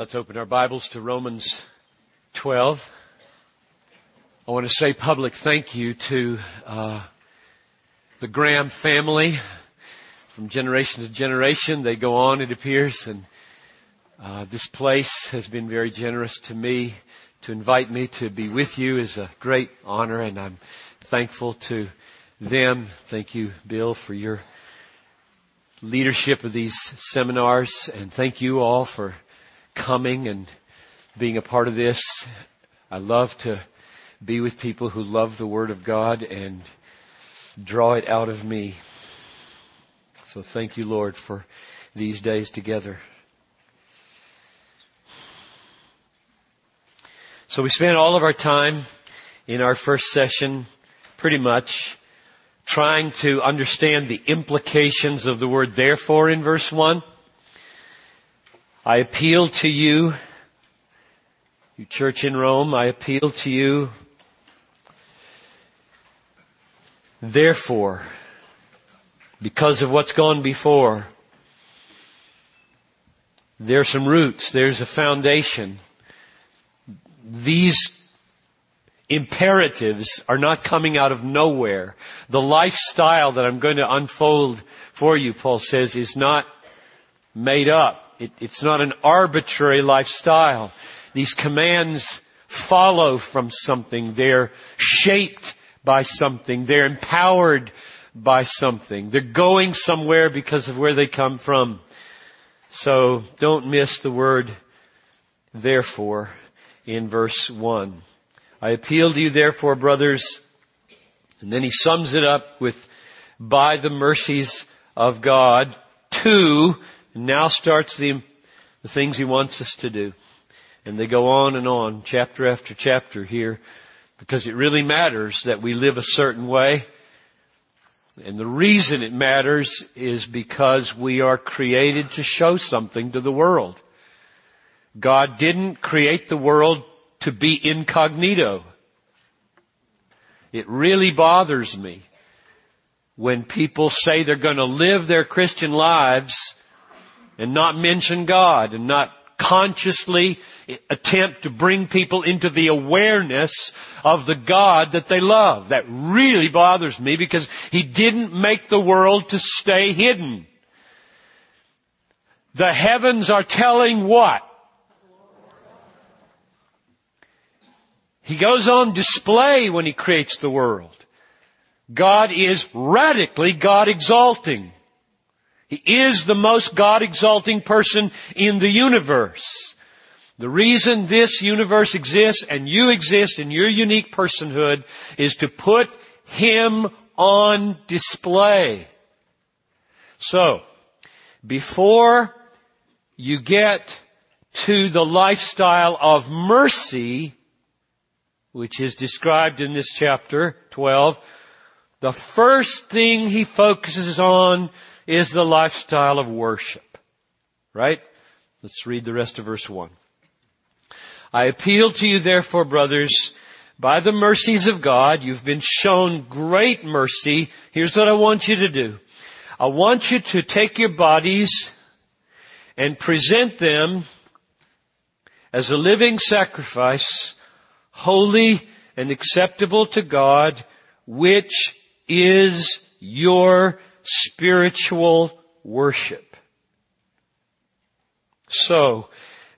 Let's open our Bibles to Romans 12. I want to say public thank you to uh, the Graham family. From generation to generation, they go on, it appears, and uh, this place has been very generous to me. To invite me to be with you is a great honor, and I'm thankful to them. Thank you, Bill, for your leadership of these seminars, and thank you all for coming and being a part of this. I love to be with people who love the Word of God and draw it out of me. So thank you, Lord, for these days together. So we spent all of our time in our first session pretty much trying to understand the implications of the word therefore in verse 1. I appeal to you, you church in Rome, I appeal to you, therefore, because of what's gone before, there's some roots, there's a foundation. These imperatives are not coming out of nowhere. The lifestyle that I'm going to unfold for you, Paul says, is not made up. It, it's not an arbitrary lifestyle. These commands follow from something. They're shaped by something. They're empowered by something. They're going somewhere because of where they come from. So don't miss the word therefore in verse one. I appeal to you therefore brothers, and then he sums it up with by the mercies of God to and now starts the, the things he wants us to do. And they go on and on, chapter after chapter here, because it really matters that we live a certain way. And the reason it matters is because we are created to show something to the world. God didn't create the world to be incognito. It really bothers me when people say they're going to live their Christian lives and not mention God and not consciously attempt to bring people into the awareness of the God that they love. That really bothers me because He didn't make the world to stay hidden. The heavens are telling what? He goes on display when He creates the world. God is radically God exalting. He is the most God exalting person in the universe. The reason this universe exists and you exist in your unique personhood is to put Him on display. So, before you get to the lifestyle of mercy, which is described in this chapter 12, the first thing he focuses on is the lifestyle of worship. Right? Let's read the rest of verse 1. I appeal to you therefore, brothers, by the mercies of God, you've been shown great mercy. Here's what I want you to do. I want you to take your bodies and present them as a living sacrifice, holy and acceptable to God, which is your spiritual worship. So,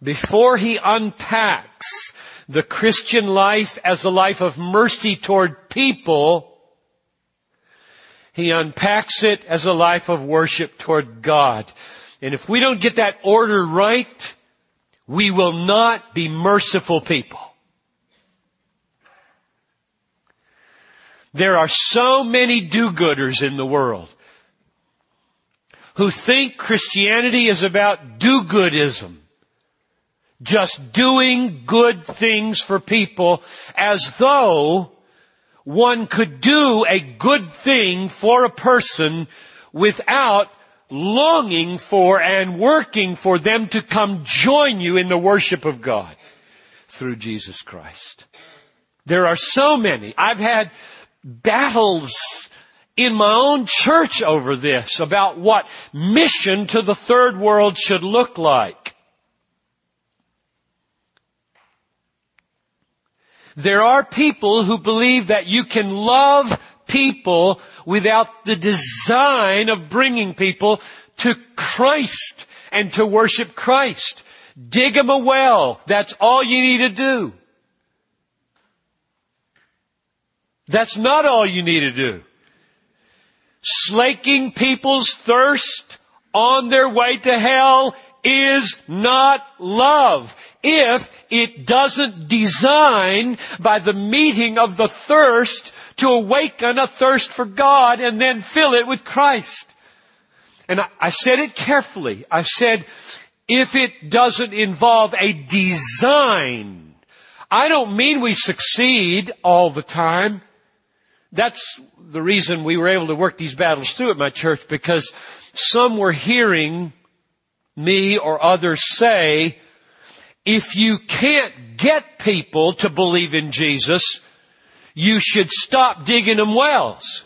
before he unpacks the Christian life as a life of mercy toward people, he unpacks it as a life of worship toward God. And if we don't get that order right, we will not be merciful people. There are so many do-gooders in the world who think Christianity is about do-goodism. Just doing good things for people as though one could do a good thing for a person without longing for and working for them to come join you in the worship of God through Jesus Christ. There are so many. I've had battles in my own church over this about what mission to the third world should look like. There are people who believe that you can love people without the design of bringing people to Christ and to worship Christ. Dig them a well. That's all you need to do. That's not all you need to do. Slaking people's thirst on their way to hell is not love if it doesn't design by the meeting of the thirst to awaken a thirst for God and then fill it with Christ. And I, I said it carefully. I said, if it doesn't involve a design, I don't mean we succeed all the time. That's the reason we were able to work these battles through at my church because some were hearing me or others say, if you can't get people to believe in Jesus, you should stop digging them wells.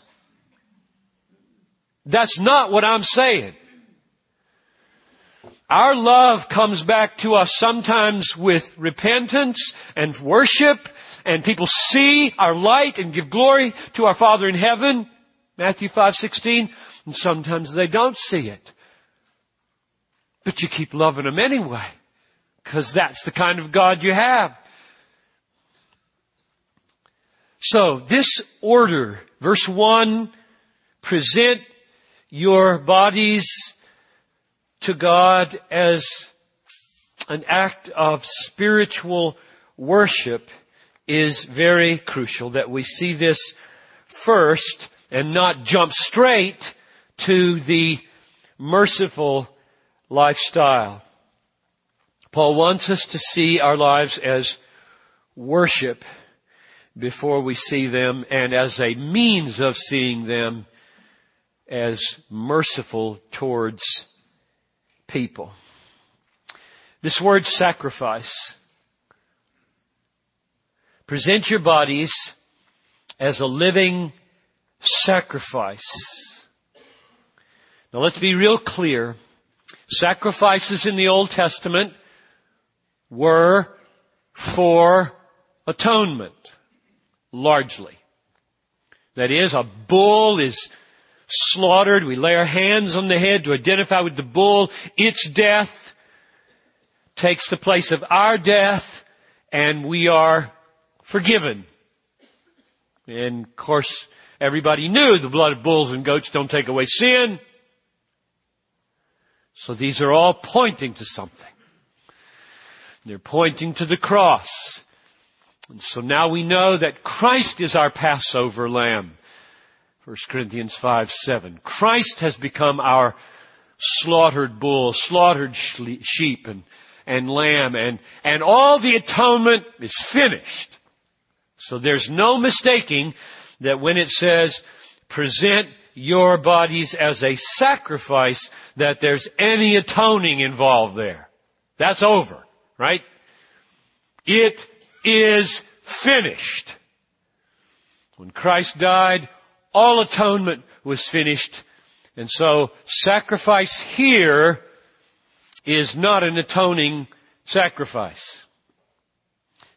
That's not what I'm saying. Our love comes back to us sometimes with repentance and worship and people see our light and give glory to our Father in heaven. Matthew 5:16 and sometimes they don't see it. But you keep loving them anyway because that's the kind of God you have. So this order, verse 1, present your bodies to God as an act of spiritual worship is very crucial that we see this first and not jump straight to the merciful lifestyle. Paul wants us to see our lives as worship before we see them and as a means of seeing them as merciful towards people. This word sacrifice. Present your bodies as a living sacrifice. Now let's be real clear. Sacrifices in the Old Testament were for atonement, largely. That is, a bull is slaughtered. We lay our hands on the head to identify with the bull. Its death takes the place of our death and we are forgiven. And of course, everybody knew the blood of bulls and goats don't take away sin. So these are all pointing to something. They're pointing to the cross. And so now we know that Christ is our Passover lamb. 1 Corinthians 5, 7. Christ has become our slaughtered bull, slaughtered sheep and, and lamb and, and all the atonement is finished. So there's no mistaking that when it says present your bodies as a sacrifice that there's any atoning involved there. That's over right? It is finished. When Christ died, all atonement was finished. And so sacrifice here is not an atoning sacrifice.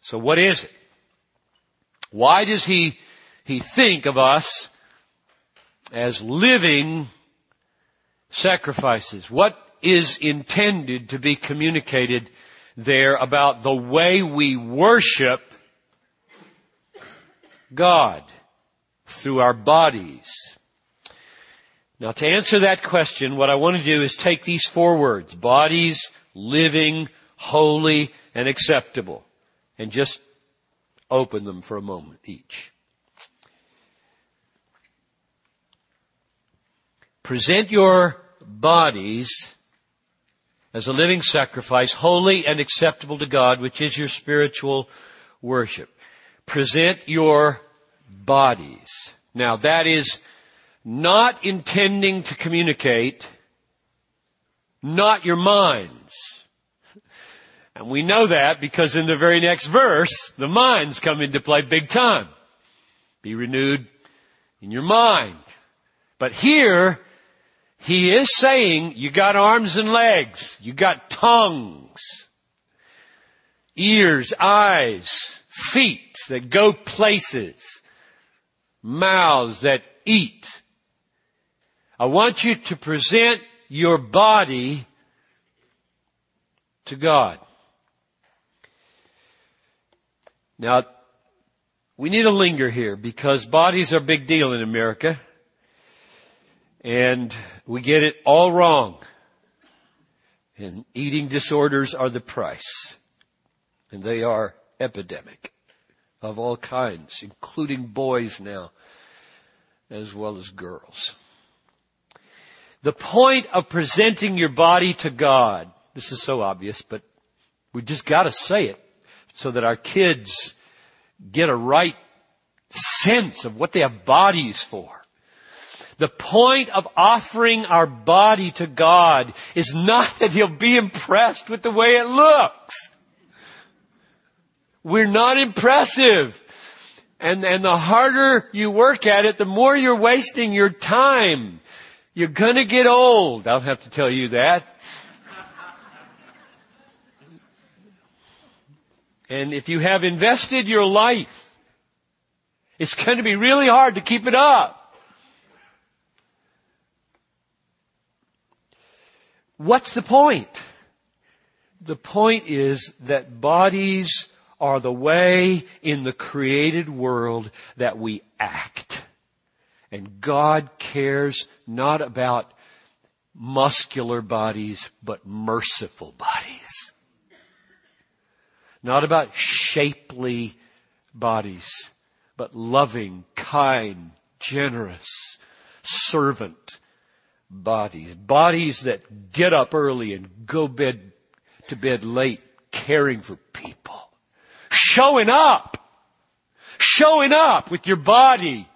So what is it? Why does he, he think of us as living sacrifices? What is intended to be communicated there about the way we worship God through our bodies. Now to answer that question, what I want to do is take these four words, bodies, living, holy, and acceptable, and just open them for a moment each. Present your bodies as a living sacrifice, holy and acceptable to God, which is your spiritual worship. Present your bodies. Now that is not intending to communicate, not your minds. And we know that because in the very next verse, the minds come into play big time. Be renewed in your mind. But here, he is saying you got arms and legs, you got tongues, ears, eyes, feet that go places, mouths that eat. I want you to present your body to God. Now, we need to linger here because bodies are a big deal in America. And we get it all wrong. And eating disorders are the price. And they are epidemic of all kinds, including boys now, as well as girls. The point of presenting your body to God, this is so obvious, but we just gotta say it so that our kids get a right sense of what they have bodies for. The point of offering our body to God is not that He'll be impressed with the way it looks. We're not impressive. And, and the harder you work at it, the more you're wasting your time. You're gonna get old. I don't have to tell you that. And if you have invested your life, it's going to be really hard to keep it up. What's the point? The point is that bodies are the way in the created world that we act. And God cares not about muscular bodies, but merciful bodies. Not about shapely bodies, but loving, kind, generous, servant bodies. Bodies that get up early and go bed to bed late caring for people. Showing up. Showing up with your body.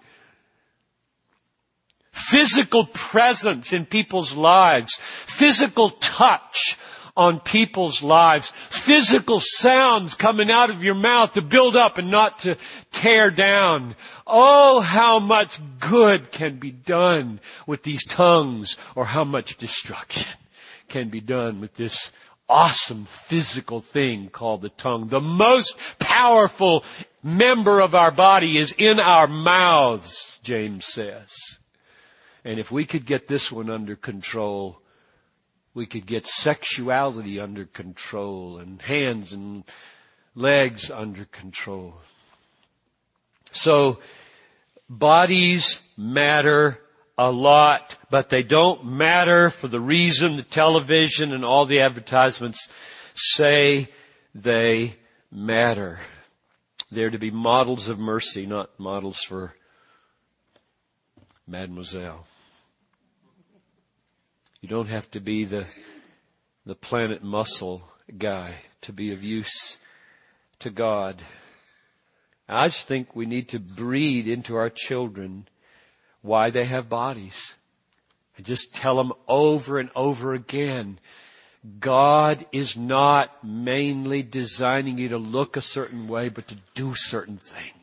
Physical presence in people's lives. Physical touch on people's lives. Physical sounds coming out of your mouth to build up and not to tear down. Oh, how much good can be done with these tongues or how much destruction can be done with this awesome physical thing called the tongue. The most powerful member of our body is in our mouths, James says. And if we could get this one under control, we could get sexuality under control and hands and legs under control. So, bodies matter a lot, but they don't matter for the reason the television and all the advertisements say they matter. They're to be models of mercy, not models for mademoiselle. You don't have to be the, the planet muscle guy to be of use to God. I just think we need to breed into our children why they have bodies. And just tell them over and over again, God is not mainly designing you to look a certain way, but to do certain things.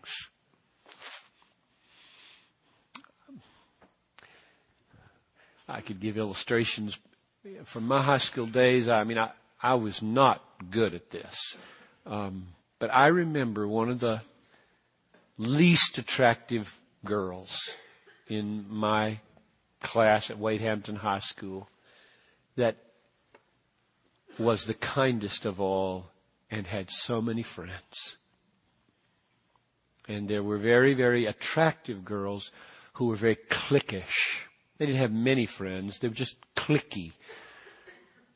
I could give illustrations from my high school days. I mean, I, I was not good at this. Um, but I remember one of the least attractive girls in my class at Wade Hampton High School that was the kindest of all and had so many friends. And there were very, very attractive girls who were very cliquish. They didn't have many friends. They were just clicky.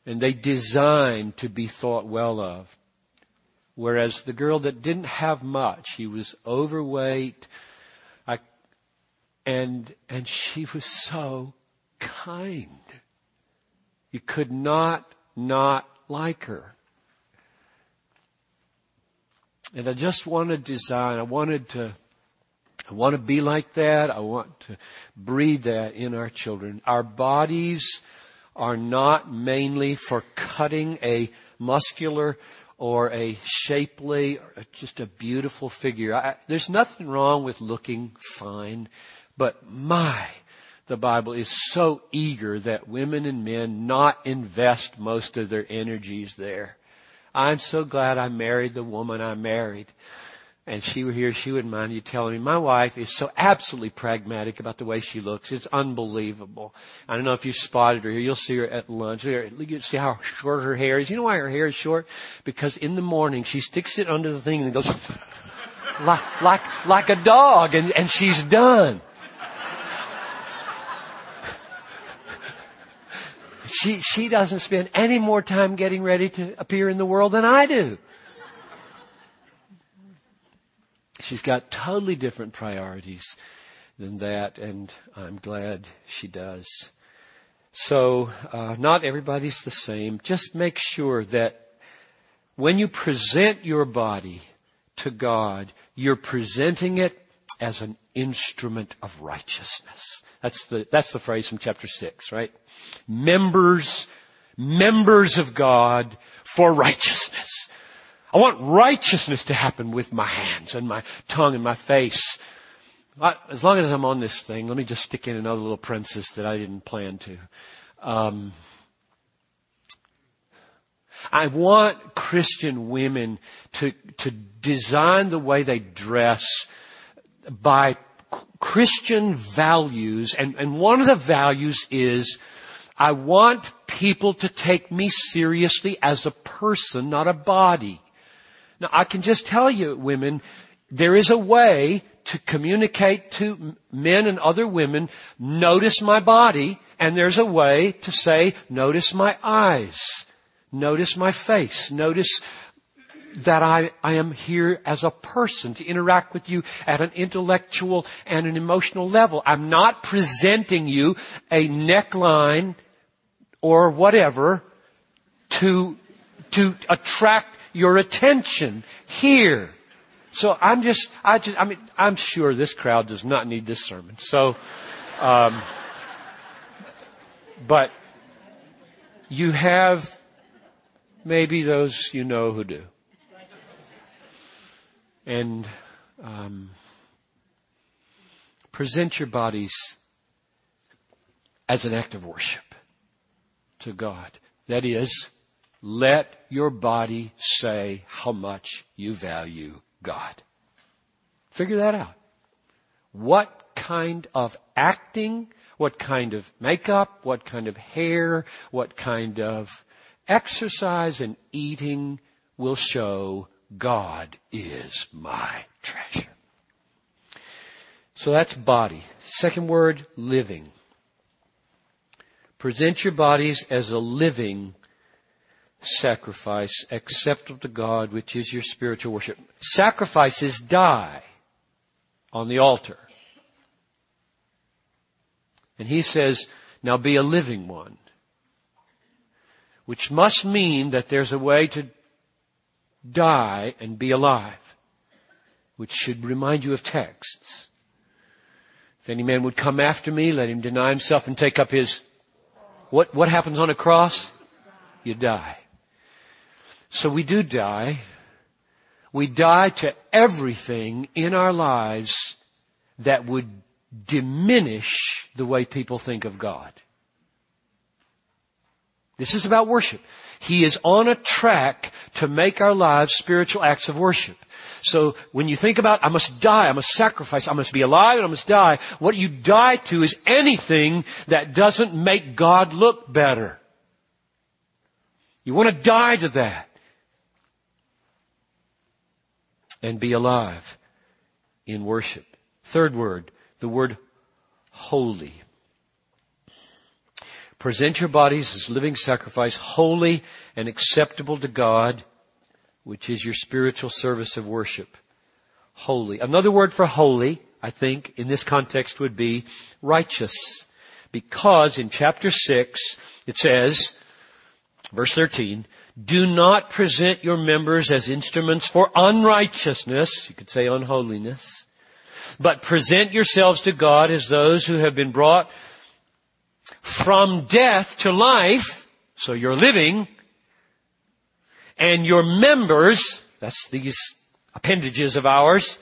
And they designed to be thought well of. Whereas the girl that didn't have much, she was overweight, I, and, and she was so kind. You could not not like her. And I just wanted to design, I wanted to I want to be like that. I want to breed that in our children. Our bodies are not mainly for cutting a muscular or a shapely or just a beautiful figure. I, there's nothing wrong with looking fine, but my, the Bible is so eager that women and men not invest most of their energies there. I'm so glad I married the woman I married and she were here, she wouldn't mind you telling me, my wife is so absolutely pragmatic about the way she looks. It's unbelievable. I don't know if you spotted her here. You'll see her at lunch. You'll see how short her hair is. You know why her hair is short? Because in the morning she sticks it under the thing and goes like, like, like a dog and, and she's done. She, she doesn't spend any more time getting ready to appear in the world than I do. She's got totally different priorities than that, and I'm glad she does. So, uh, not everybody's the same. Just make sure that when you present your body to God, you're presenting it as an instrument of righteousness. That's the, that's the phrase from chapter 6, right? Members, members of God for righteousness. I want righteousness to happen with my hands and my tongue and my face. As long as I'm on this thing, let me just stick in another little princess that I didn't plan to. Um, I want Christian women to, to design the way they dress by Christian values, and, and one of the values is I want people to take me seriously as a person, not a body. Now I can just tell you, women, there is a way to communicate to men and other women, notice my body, and there's a way to say, notice my eyes, notice my face, notice that I, I am here as a person to interact with you at an intellectual and an emotional level. I'm not presenting you a neckline or whatever to, to attract your attention here. So I'm just, I just, I mean, I'm sure this crowd does not need this sermon. So, um, but you have maybe those you know who do and um, present your bodies as an act of worship to God. That is, let your body say how much you value God. Figure that out. What kind of acting, what kind of makeup, what kind of hair, what kind of exercise and eating will show God is my treasure. So that's body. Second word, living. Present your bodies as a living sacrifice acceptable to God, which is your spiritual worship. Sacrifices die on the altar. And he says, now be a living one. Which must mean that there's a way to die and be alive, which should remind you of texts. If any man would come after me, let him deny himself and take up his, what, what happens on a cross? You die. So we do die. We die to everything in our lives that would diminish the way people think of God. This is about worship. He is on a track to make our lives spiritual acts of worship. So when you think about, I must die, I must sacrifice, I must be alive and I must die, what you die to is anything that doesn't make God look better. You want to die to that. And be alive in worship. Third word, the word holy. Present your bodies as living sacrifice, holy and acceptable to God, which is your spiritual service of worship. Holy. Another word for holy, I think, in this context would be righteous. Because in chapter 6, it says, verse 13, do not present your members as instruments for unrighteousness, you could say unholiness, but present yourselves to God as those who have been brought from death to life, so you're living, and your members, that's these appendages of ours,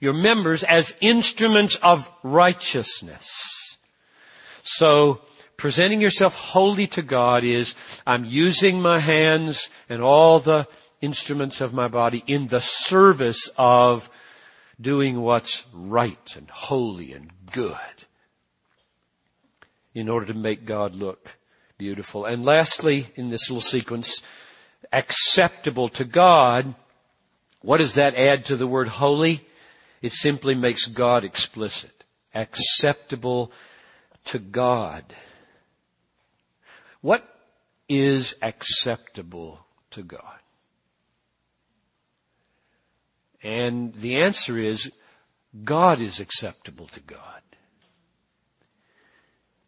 your members as instruments of righteousness. So, presenting yourself wholly to God is, I'm using my hands and all the instruments of my body in the service of doing what's right and holy and good in order to make God look beautiful. And lastly, in this little sequence, acceptable to God. What does that add to the word holy? It simply makes God explicit. Acceptable to God. What is acceptable to God? And the answer is God is acceptable to God.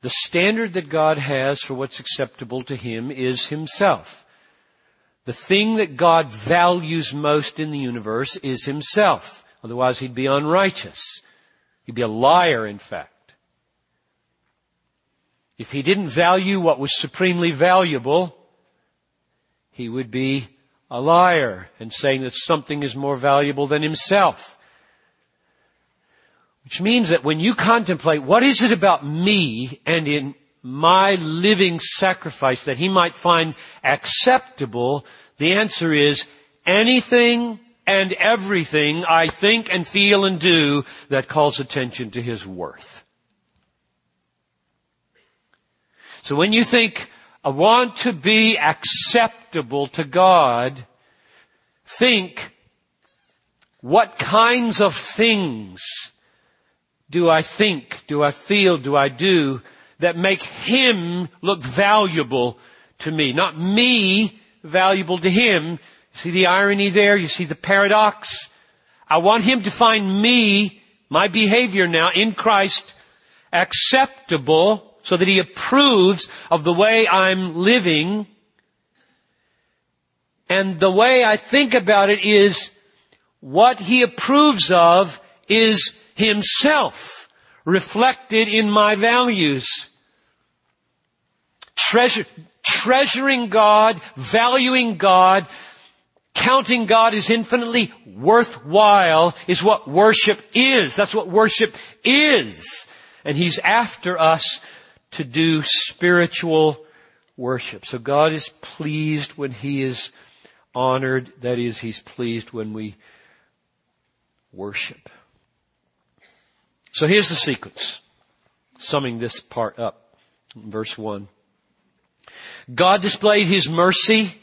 The standard that God has for what's acceptable to Him is Himself. The thing that God values most in the universe is Himself. Otherwise He'd be unrighteous. He'd be a liar, in fact. If He didn't value what was supremely valuable, He would be a liar and saying that something is more valuable than Himself. Which means that when you contemplate what is it about me and in my living sacrifice that he might find acceptable, the answer is anything and everything I think and feel and do that calls attention to his worth. So when you think, I want to be acceptable to God, think, what kinds of things do I think, do I feel, do I do that make Him look valuable to me? Not me valuable to Him. See the irony there? You see the paradox? I want Him to find me, my behavior now in Christ, acceptable so that He approves of the way I'm living. And the way I think about it is what He approves of is Himself reflected in my values. Treasure, treasuring God, valuing God, counting God as infinitely worthwhile is what worship is. That's what worship is. And He's after us to do spiritual worship. So God is pleased when He is honored. That is, He's pleased when we worship. So here's the sequence, summing this part up. Verse 1. God displayed His mercy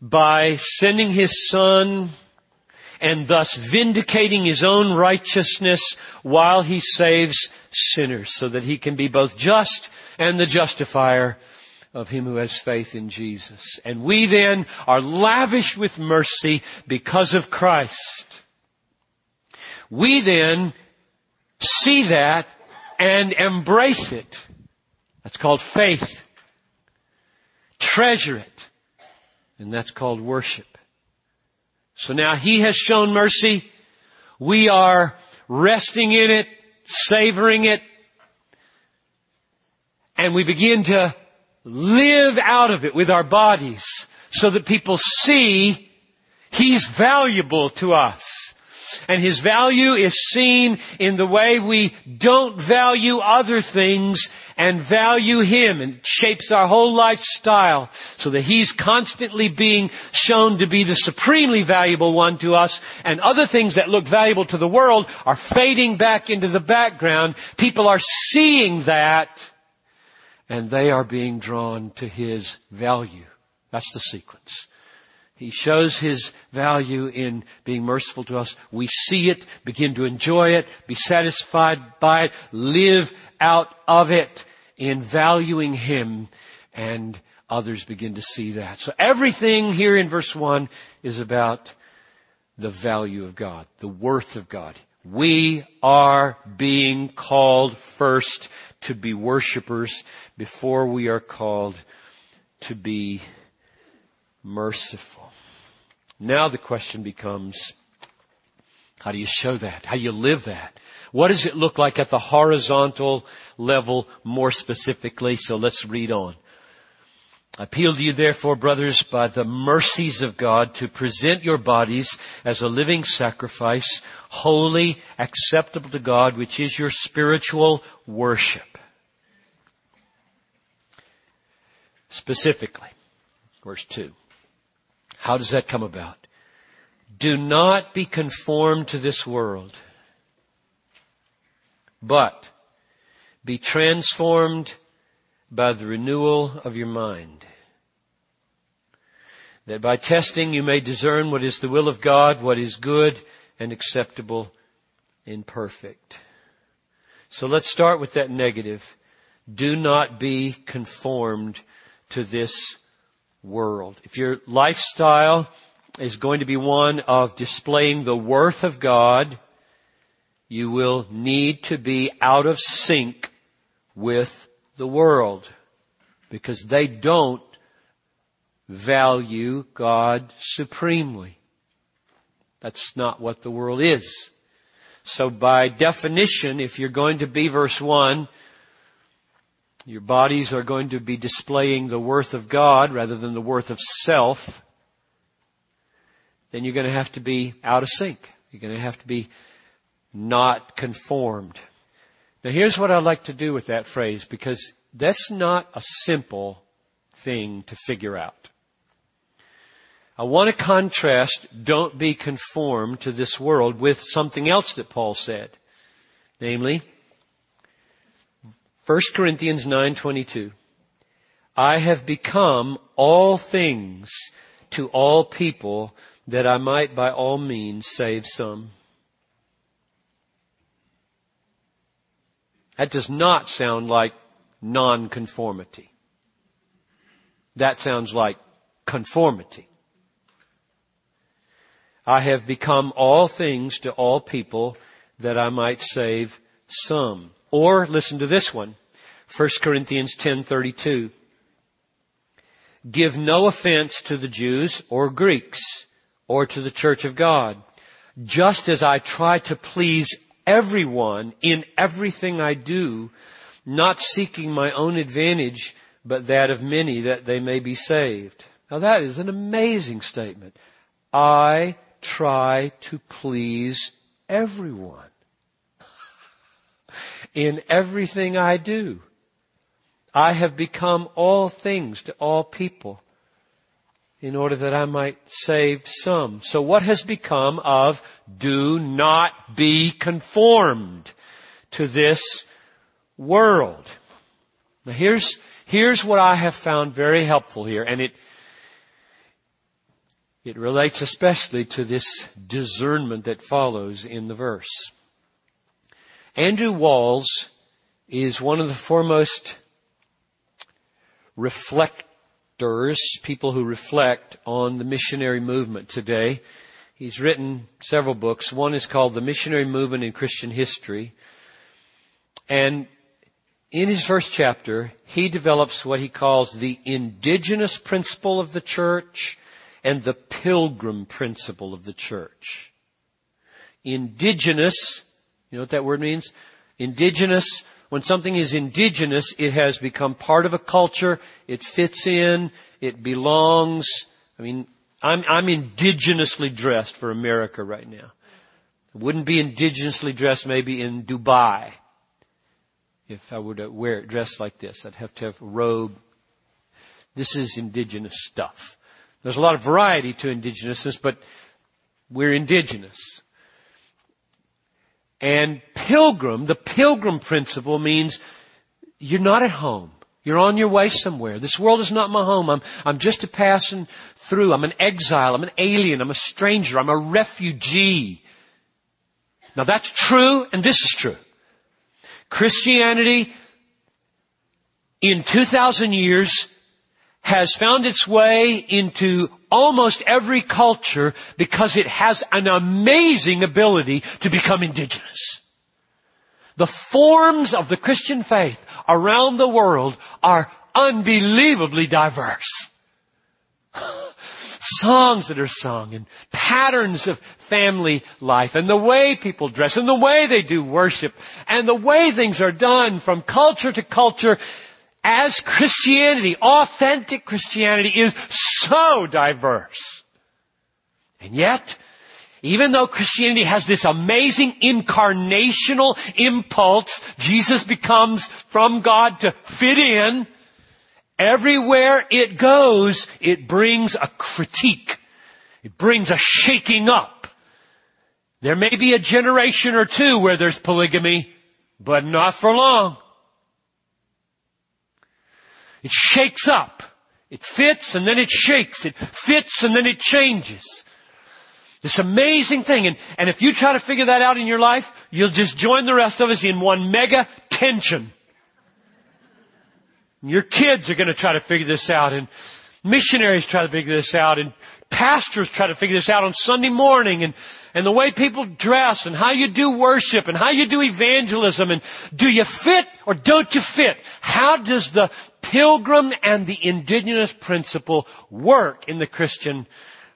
by sending His Son and thus vindicating His own righteousness while He saves sinners so that He can be both just and the justifier of him who has faith in Jesus. And we then are lavished with mercy because of Christ. We then see that and embrace it. That's called faith. Treasure it. And that's called worship. So now He has shown mercy. We are resting in it, savoring it, and we begin to live out of it with our bodies so that people see He's valuable to us. And His value is seen in the way we don't value other things and value Him and shapes our whole lifestyle so that He's constantly being shown to be the supremely valuable one to us and other things that look valuable to the world are fading back into the background. People are seeing that and they are being drawn to His value. That's the sequence. He shows His value in being merciful to us. We see it, begin to enjoy it, be satisfied by it, live out of it in valuing Him and others begin to see that. So everything here in verse 1 is about the value of God, the worth of God. We are being called first to be worshipers before we are called to be merciful. Now the question becomes, how do you show that? How do you live that? What does it look like at the horizontal level more specifically? So let's read on. I appeal to you therefore, brothers, by the mercies of God to present your bodies as a living sacrifice, holy, acceptable to God, which is your spiritual worship. Specifically, verse 2. How does that come about? Do not be conformed to this world, but be transformed by the renewal of your mind. That by testing you may discern what is the will of God, what is good and acceptable and perfect. So let's start with that negative. Do not be conformed to this world. If your lifestyle is going to be one of displaying the worth of God, you will need to be out of sync with the world because they don't value God supremely. That's not what the world is. So by definition, if you're going to be verse 1, your bodies are going to be displaying the worth of God rather than the worth of self, then you're going to have to be out of sync. You're going to have to be not conformed. Now here's what I'd like to do with that phrase because that's not a simple thing to figure out. I want to contrast don't be conformed to this world with something else that Paul said. Namely, 1 Corinthians 9:22 I have become all things to all people that I might by all means save some. That does not sound like nonconformity. That sounds like conformity. I have become all things to all people that I might save some. Or listen to this one. 1 Corinthians 10:32. Give no offense to the Jews or Greeks or to the church of God, just as I try to please everyone in everything I do, not seeking my own advantage, but that of many that they may be saved. Now that is an amazing statement. I try to please everyone in everything I do. I have become all things to all people in order that I might save some. So what has become of do not be conformed to this world? Now here's, here's what I have found very helpful here, and it, it relates especially to this discernment that follows in the verse. Andrew Walls is one of the foremost reflectors, people who reflect on the missionary movement today. He's written several books. One is called The Missionary Movement in Christian History. And in his first chapter, he develops what he calls the indigenous principle of the church and the pilgrim principle of the church. Indigenous, you know what that word means? Indigenous, when something is indigenous, it has become part of a culture, it fits in, it belongs. I mean, I'm, I'm indigenously dressed for America right now. I wouldn't be indigenously dressed maybe in Dubai. If I were to wear it dressed like this, I'd have to have a robe. This is indigenous stuff. There's a lot of variety to indigenousness, but we're indigenous. And pilgrim, the pilgrim principle means you're not at home. You're on your way somewhere. This world is not my home. I'm, I'm just a passing through. I'm an exile. I'm an alien. I'm a stranger. I'm a refugee. Now that's true and this is true. Christianity in 2,000 years has found its way into almost every culture because it has an amazing ability to become indigenous. The forms of the Christian faith around the world are unbelievably diverse. Songs that are sung and patterns of family life and the way people dress and the way they do worship and the way things are done from culture to culture as Christianity, authentic Christianity is so diverse. And yet, even though Christianity has this amazing incarnational impulse, Jesus becomes from God to fit in, everywhere it goes, it brings a critique It brings a shaking up. There may be a generation or two where there's polygamy, but not for long. It shakes up. It fits and then it shakes. It fits and then it changes. This amazing thing. And, and if you try to figure that out in your life, you'll just join the rest of us in one mega tension. Your kids are going to try to figure this out and missionaries try to figure this out and pastors try to figure this out on Sunday morning and, and the way people dress and how you do worship and how you do evangelism and do you fit or don't you fit? How does the pilgrim and the indigenous principle work in the Christian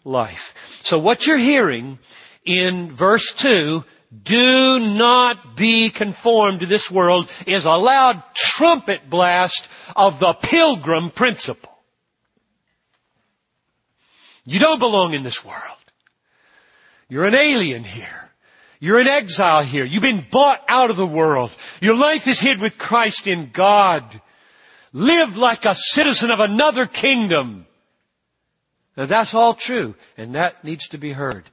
life? So what you're hearing in verse 2 do not be conformed to this world is a loud trumpet blast of the pilgrim principle. You don't belong in this world. You're an alien here. You're in exile here. You've been bought out of the world. Your life is hid with Christ in God. Live like a citizen of another kingdom. Now that's all true, and that needs to be heard.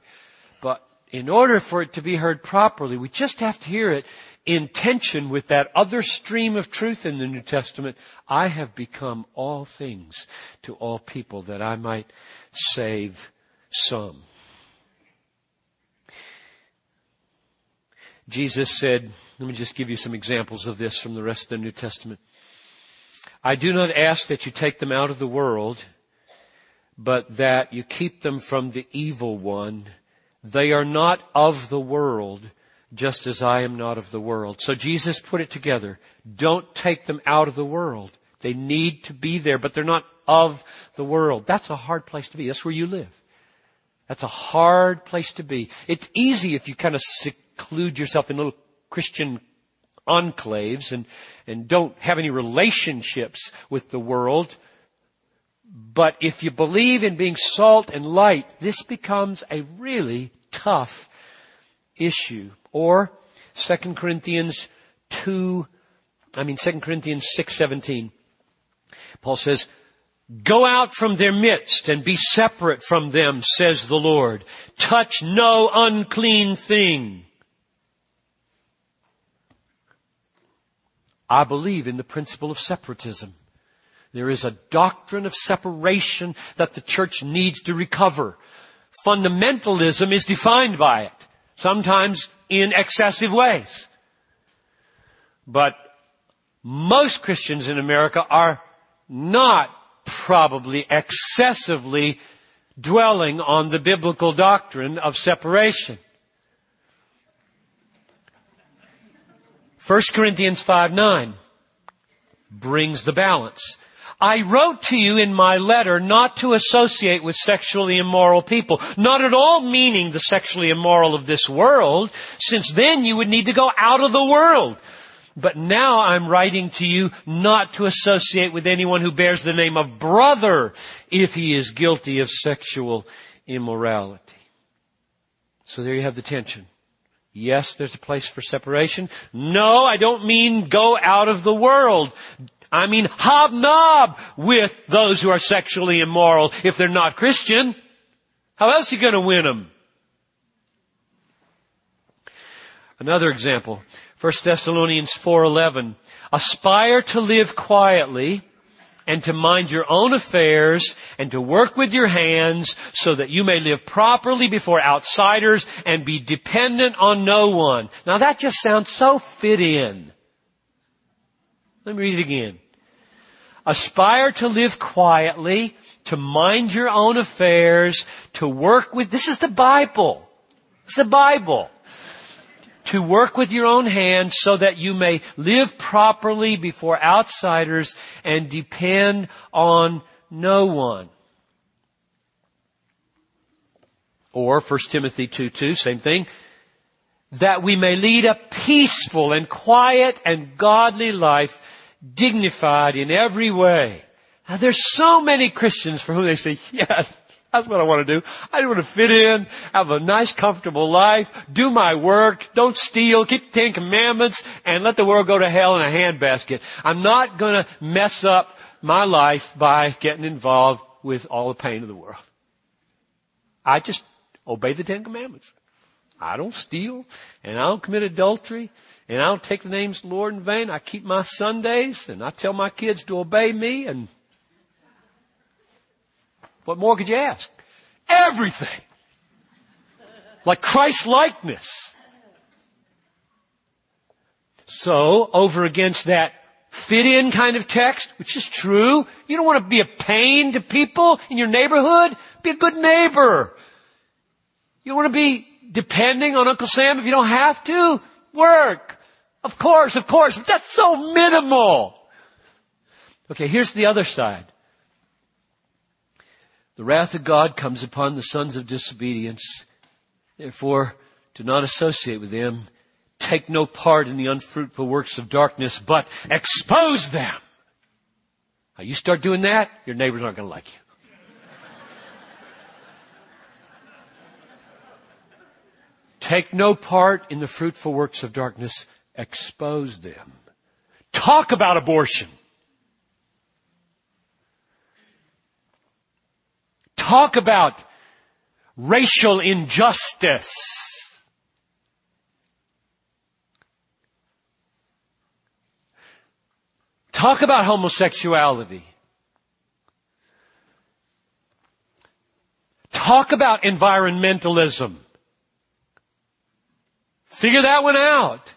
But in order for it to be heard properly, we just have to hear it in tension with that other stream of truth in the New Testament. I have become all things to all people that I might save some. Jesus said, let me just give you some examples of this from the rest of the New Testament. I do not ask that you take them out of the world, but that you keep them from the evil one. They are not of the world, just as I am not of the world. So Jesus put it together. Don't take them out of the world. They need to be there, but they're not of the world. That's a hard place to be. That's where you live. That's a hard place to be. It's easy if you kind of seclude yourself in little Christian enclaves and, and don't have any relationships with the world. But if you believe in being salt and light, this becomes a really tough issue. Or 2 Corinthians 2, I mean 2 Corinthians 6:17. Paul says, Go out from their midst and be separate from them, says the Lord. Touch no unclean thing. I believe in the principle of separatism. There is a doctrine of separation that the church needs to recover. Fundamentalism is defined by it, sometimes in excessive ways. But most Christians in America are not probably excessively dwelling on the biblical doctrine of separation. 1 Corinthians 5 9 brings the balance. I wrote to you in my letter not to associate with sexually immoral people, not at all meaning the sexually immoral of this world, since then you would need to go out of the world. But now I'm writing to you not to associate with anyone who bears the name of brother if he is guilty of sexual immorality. So there you have the tension. Yes, there's a place for separation. No, I don't mean go out of the world. I mean hobnob with those who are sexually immoral if they're not Christian. How else are you going to win them? Another example. 1 Thessalonians 4:11 Aspire to live quietly and to mind your own affairs and to work with your hands so that you may live properly before outsiders and be dependent on no one. Now that just sounds so fit in. Let me read it again. Aspire to live quietly, to mind your own affairs, to work with, this is the Bible. It's the Bible to work with your own hands so that you may live properly before outsiders and depend on no one. Or 1 Timothy 2 2, same thing. That we may lead a peaceful and quiet and godly life, dignified in every way. Now there's so many Christians for whom they say, yes, that's what I want to do. I want to fit in, have a nice comfortable life, do my work, don't steal, keep the Ten Commandments, and let the world go to hell in a handbasket. I'm not going to mess up my life by getting involved with all the pain of the world. I just obey the Ten Commandments. I don't steal, and I don't commit adultery, and I don't take the names of the Lord in vain. I keep my Sundays, and I tell my kids to obey me, and what more could you ask? Everything. Like Christ likeness. So, over against that fit in kind of text, which is true, you don't want to be a pain to people in your neighborhood. Be a good neighbor. You don't want to be depending on Uncle Sam if you don't have to. Work. Of course, of course, but that's so minimal. Okay, here's the other side. The wrath of God comes upon the sons of disobedience. Therefore, do not associate with them. Take no part in the unfruitful works of darkness, but expose them. Now you start doing that, your neighbors aren't going to like you. Take no part in the fruitful works of darkness. Expose them. Talk about abortion. Talk about racial injustice. Talk about homosexuality. Talk about environmentalism. Figure that one out.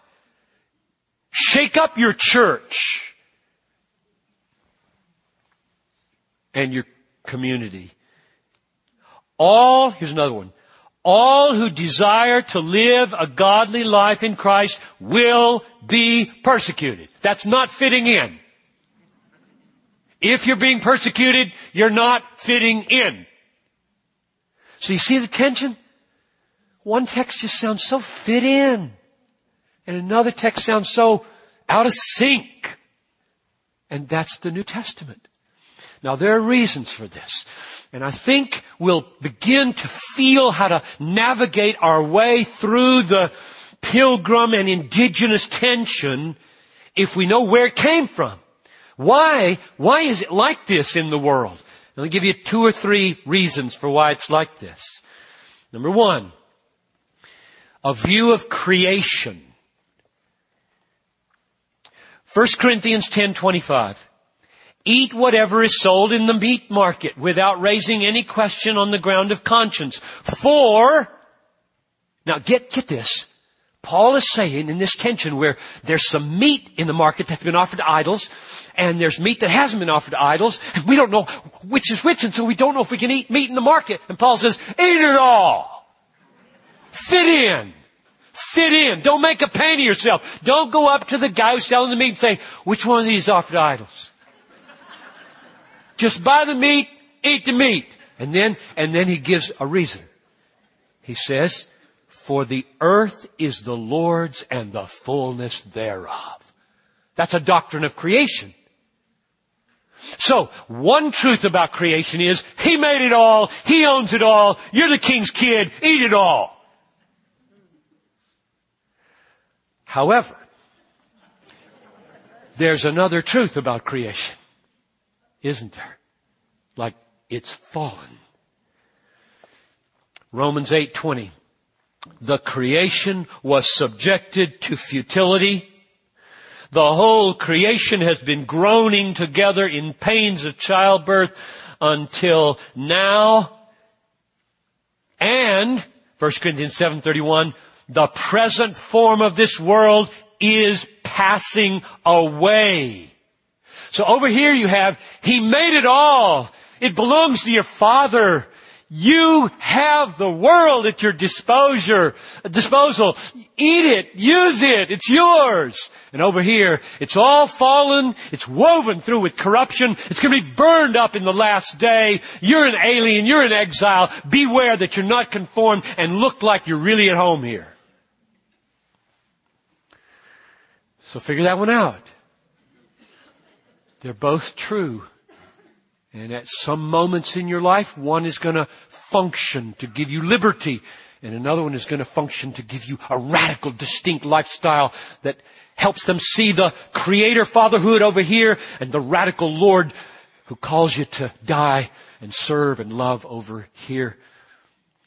Shake up your church and your community. All, here's another one. All who desire to live a godly life in Christ will be persecuted. That's not fitting in. If you're being persecuted, you're not fitting in. So you see the tension? One text just sounds so fit in. And another text sounds so out of sync. And that's the New Testament. Now there are reasons for this. And I think we'll begin to feel how to navigate our way through the pilgrim and indigenous tension if we know where it came from. Why, why is it like this in the world? Let me give you two or three reasons for why it's like this. Number one, a view of creation. 1 Corinthians 10:25 Eat whatever is sold in the meat market without raising any question on the ground of conscience. For, now get, get this. Paul is saying in this tension where there's some meat in the market that's been offered to idols, and there's meat that hasn't been offered to idols, and we don't know which is which, and so we don't know if we can eat meat in the market. And Paul says, eat it all! Fit in! Fit in! Don't make a pain of yourself. Don't go up to the guy who's selling the meat and say, which one of these offered idols? Just buy the meat, eat the meat. And then, and then he gives a reason. He says, for the earth is the Lord's and the fullness thereof. That's a doctrine of creation. So, one truth about creation is, He made it all, He owns it all, you're the king's kid, eat it all. However, there's another truth about creation isn't there? Like it's fallen. Romans 8:20 The creation was subjected to futility. The whole creation has been groaning together in pains of childbirth until now. And 1 Corinthians 7:31 the present form of this world is passing away. So over here you have, He made it all. It belongs to your Father. You have the world at your disposal. disposal. Eat it. Use it. It's yours. And over here, it's all fallen. It's woven through with corruption. It's going to be burned up in the last day. You're an alien. You're an exile. Beware that you're not conformed and look like you're really at home here. So figure that one out. They're both true. And at some moments in your life, one is going to function to give you liberty, and another one is going to function to give you a radical, distinct lifestyle that helps them see the creator fatherhood over here and the radical Lord who calls you to die and serve and love over here.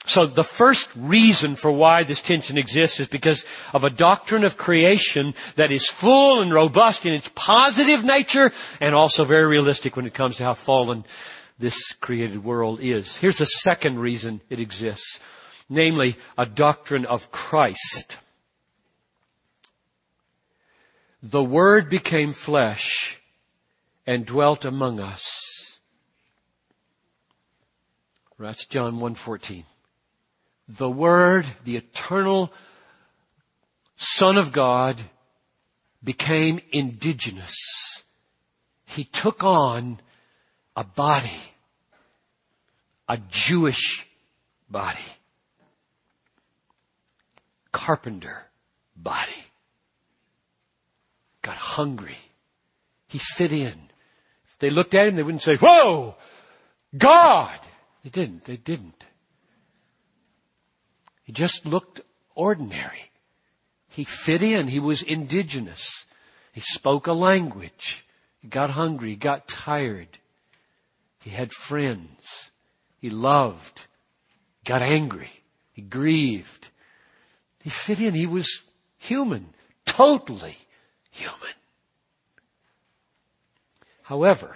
So the first reason for why this tension exists is because of a doctrine of creation that is full and robust in its positive nature and also very realistic when it comes to how fallen this created world is. Here's a second reason it exists, namely a doctrine of Christ. The Word became flesh and dwelt among us. That's John 1.14 the Word, the eternal Son of God, became indigenous. He took on a body, a Jewish body, carpenter body, got hungry. He fit in. If they looked at him, they wouldn't say, whoa, God! They didn't, they didn't. He just looked ordinary. He fit in. He was indigenous. He spoke a language. He got hungry. He got tired. He had friends. He loved. He got angry. He grieved. He fit in. He was human. Totally human. However,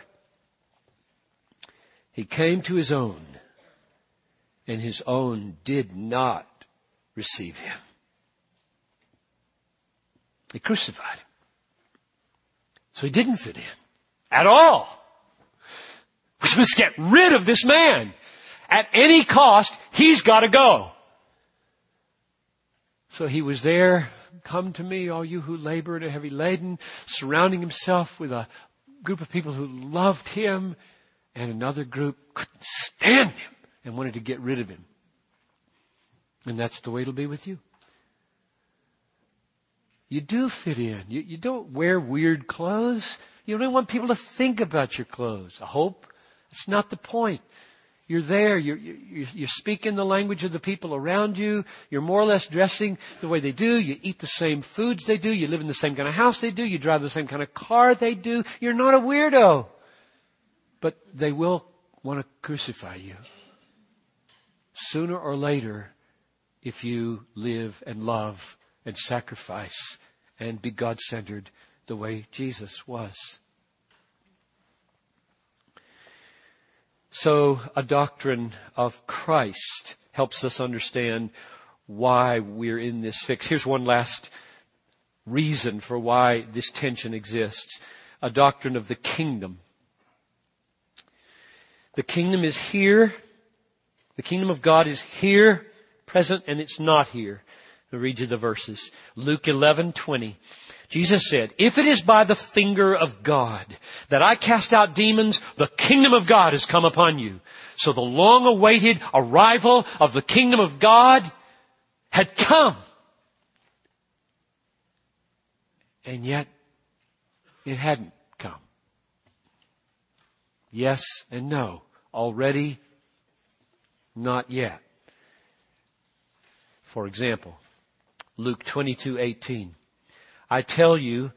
he came to his own, and his own did not receive him. They crucified him. So he didn't fit in at all. We must get rid of this man. At any cost, he's got to go. So he was there, come to me, all you who labor and are heavy laden, surrounding himself with a group of people who loved him, and another group couldn't stand him and wanted to get rid of him. And that's the way it'll be with you. You do fit in. You, you don't wear weird clothes. You don't want people to think about your clothes. I hope. That's not the point. You're there. You're, you're, you're speaking the language of the people around you. You're more or less dressing the way they do. You eat the same foods they do. You live in the same kind of house they do. You drive the same kind of car they do. You're not a weirdo. But they will want to crucify you. Sooner or later, if you live and love and sacrifice and be God centered the way Jesus was. So a doctrine of Christ helps us understand why we're in this fix. Here's one last reason for why this tension exists. A doctrine of the kingdom. The kingdom is here. The kingdom of God is here present and it's not here. I'll read you the verses. Luke 11, 20. Jesus said, if it is by the finger of God that I cast out demons, the kingdom of God has come upon you. So the long awaited arrival of the kingdom of God had come. And yet, it hadn't come. Yes and no. Already, not yet. For example, Luke 22:18. I tell you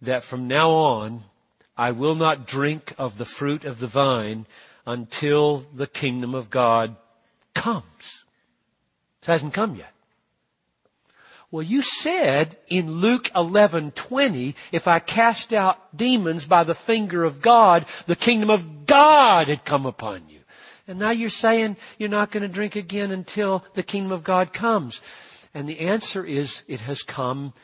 that from now on I will not drink of the fruit of the vine until the kingdom of God comes. It hasn't come yet. Well, you said in Luke 11:20, if I cast out demons by the finger of God, the kingdom of God had come upon you. And now you're saying you're not going to drink again until the kingdom of God comes. And the answer is it has come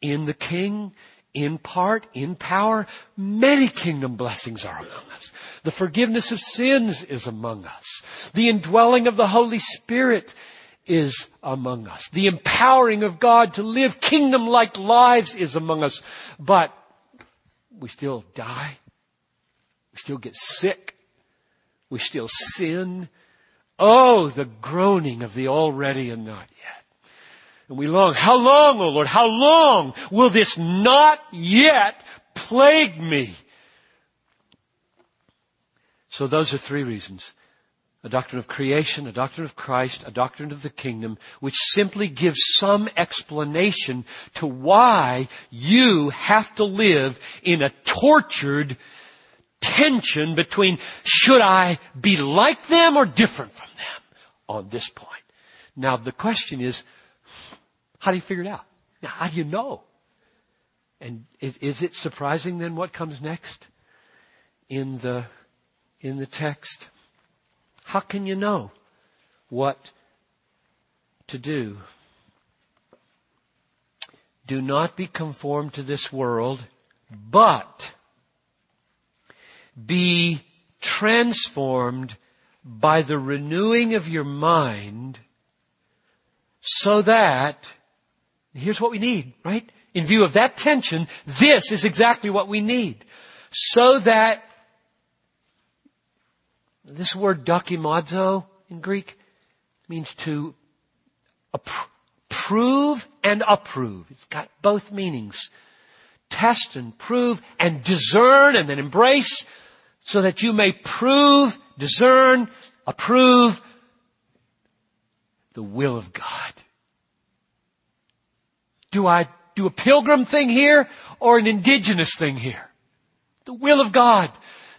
in the king, in part, in power. Many kingdom blessings are among us. The forgiveness of sins is among us. The indwelling of the Holy Spirit is among us. The empowering of God to live kingdom-like lives is among us. But we still die. We still get sick. We still sin. Oh, the groaning of the already and not yet. And we long, how long, O oh Lord, how long will this not yet plague me? So those are three reasons. A doctrine of creation, a doctrine of Christ, a doctrine of the kingdom, which simply gives some explanation to why you have to live in a tortured between should I be like them or different from them on this point. Now the question is, how do you figure it out? Now, how do you know? And is, is it surprising then what comes next in the, in the text? How can you know what to do? Do not be conformed to this world, but be transformed by the renewing of your mind so that, here's what we need, right? In view of that tension, this is exactly what we need. So that, this word dokimazo in Greek means to approve and approve. It's got both meanings. Test and prove and discern and then embrace so that you may prove, discern, approve the will of God. Do I do a pilgrim thing here or an indigenous thing here? The will of God.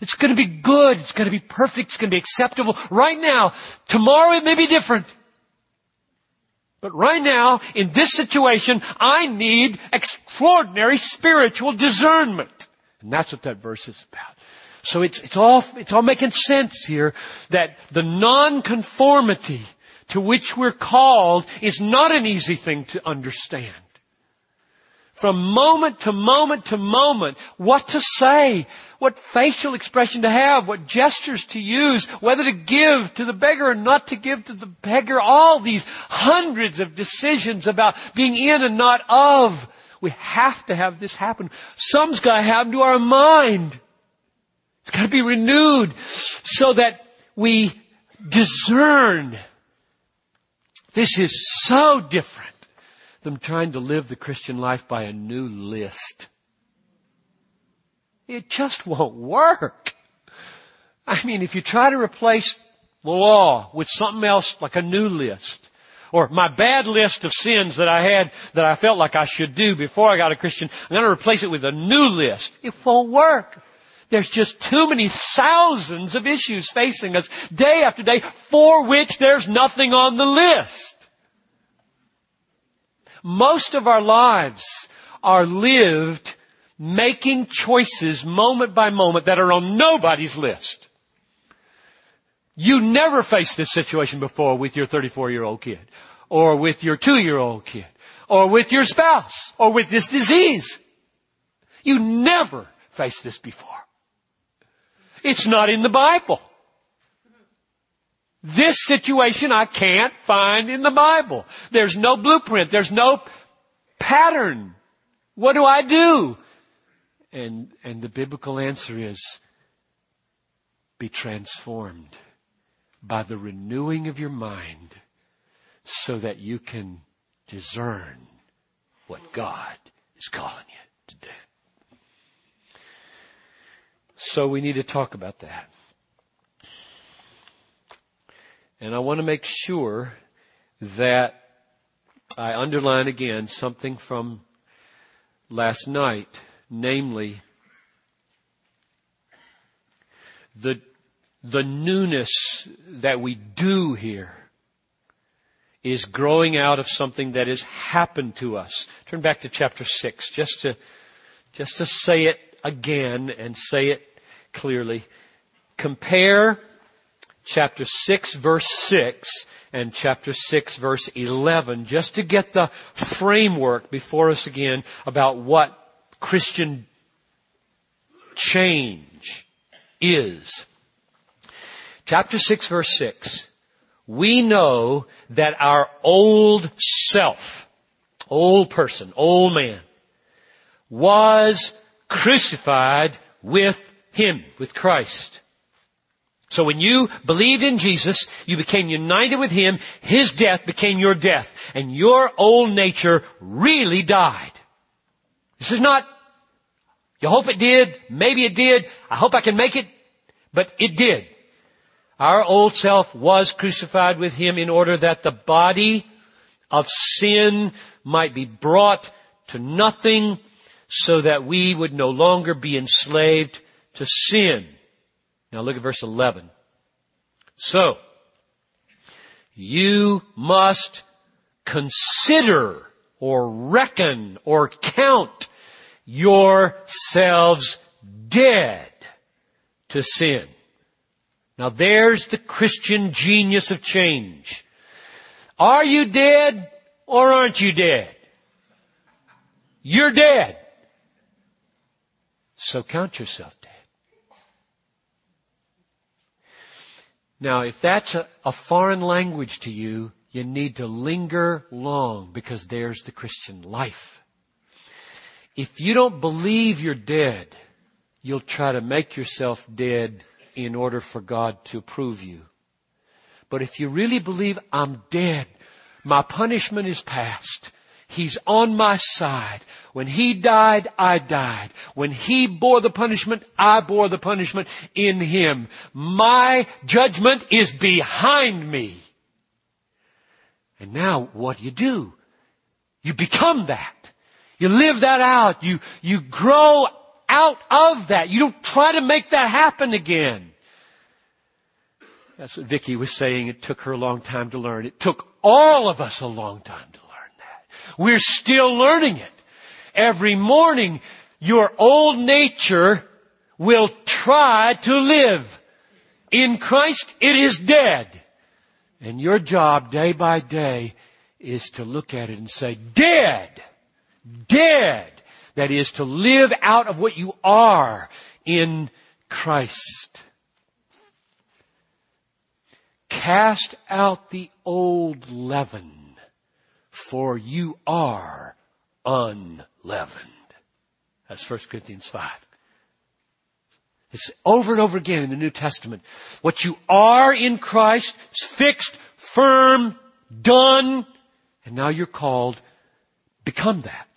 It's going to be good. It's going to be perfect. It's going to be acceptable. Right now, tomorrow it may be different. But right now, in this situation, I need extraordinary spiritual discernment. And that's what that verse is about. So it's, it's all, it's all making sense here that the nonconformity to which we're called is not an easy thing to understand. From moment to moment to moment, what to say, what facial expression to have, what gestures to use, whether to give to the beggar or not to give to the beggar, all these hundreds of decisions about being in and not of. We have to have this happen. Some's gotta happen to our mind. It's got to be renewed so that we discern. This is so different than trying to live the Christian life by a new list. It just won't work. I mean, if you try to replace the law with something else like a new list, or my bad list of sins that I had that I felt like I should do before I got a Christian, I'm going to replace it with a new list. It won't work. There's just too many thousands of issues facing us day after day for which there's nothing on the list. Most of our lives are lived making choices moment by moment that are on nobody's list. You never faced this situation before with your 34 year old kid or with your two year old kid or with your spouse or with this disease. You never faced this before. It's not in the Bible. This situation I can't find in the Bible. There's no blueprint. There's no pattern. What do I do? And, and the biblical answer is be transformed by the renewing of your mind so that you can discern what God is calling you to do. So we need to talk about that. And I want to make sure that I underline again something from last night, namely the, the newness that we do here is growing out of something that has happened to us. Turn back to chapter six, just to, just to say it again and say it clearly. Compare chapter 6 verse 6 and chapter 6 verse 11 just to get the framework before us again about what Christian change is. Chapter 6 verse 6. We know that our old self, old person, old man, was crucified with him, with Christ. So when you believed in Jesus, you became united with Him, His death became your death, and your old nature really died. This is not, you hope it did, maybe it did, I hope I can make it, but it did. Our old self was crucified with Him in order that the body of sin might be brought to nothing so that we would no longer be enslaved to sin. Now look at verse 11. So, You must consider or reckon or count yourselves dead to sin. Now there's the Christian genius of change. Are you dead or aren't you dead? You're dead. So count yourself dead. Now, if that's a, a, foreign language to you, you need to linger long because there's the Christian life. If you don't believe you're dead, you'll try to make yourself dead in order for God to approve you. But if you really believe I'm dead, my punishment is past, He's on my side. When He died, I died. When He bore the punishment, I bore the punishment in Him. My judgment is behind me. And now what do you do? You become that. You live that out. You, you grow out of that. You don't try to make that happen again. That's what Vicki was saying. It took her a long time to learn. It took all of us a long time to we're still learning it. Every morning, your old nature will try to live. In Christ, it is dead. And your job day by day is to look at it and say, dead, dead. That is to live out of what you are in Christ. Cast out the old leaven for you are unleavened. That's 1 Corinthians 5. It's over and over again in the New Testament. What you are in Christ is fixed, firm, done, and now you're called become that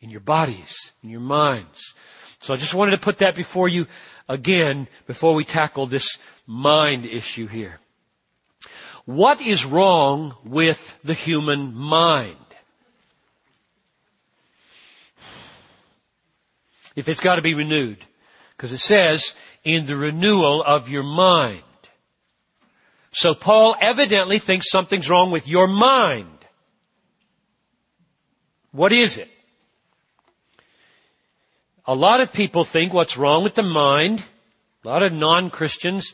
in your bodies, in your minds. So I just wanted to put that before you again before we tackle this mind issue here. What is wrong with the human mind? If it's got to be renewed. Because it says, in the renewal of your mind. So Paul evidently thinks something's wrong with your mind. What is it? A lot of people think what's wrong with the mind, a lot of non-Christians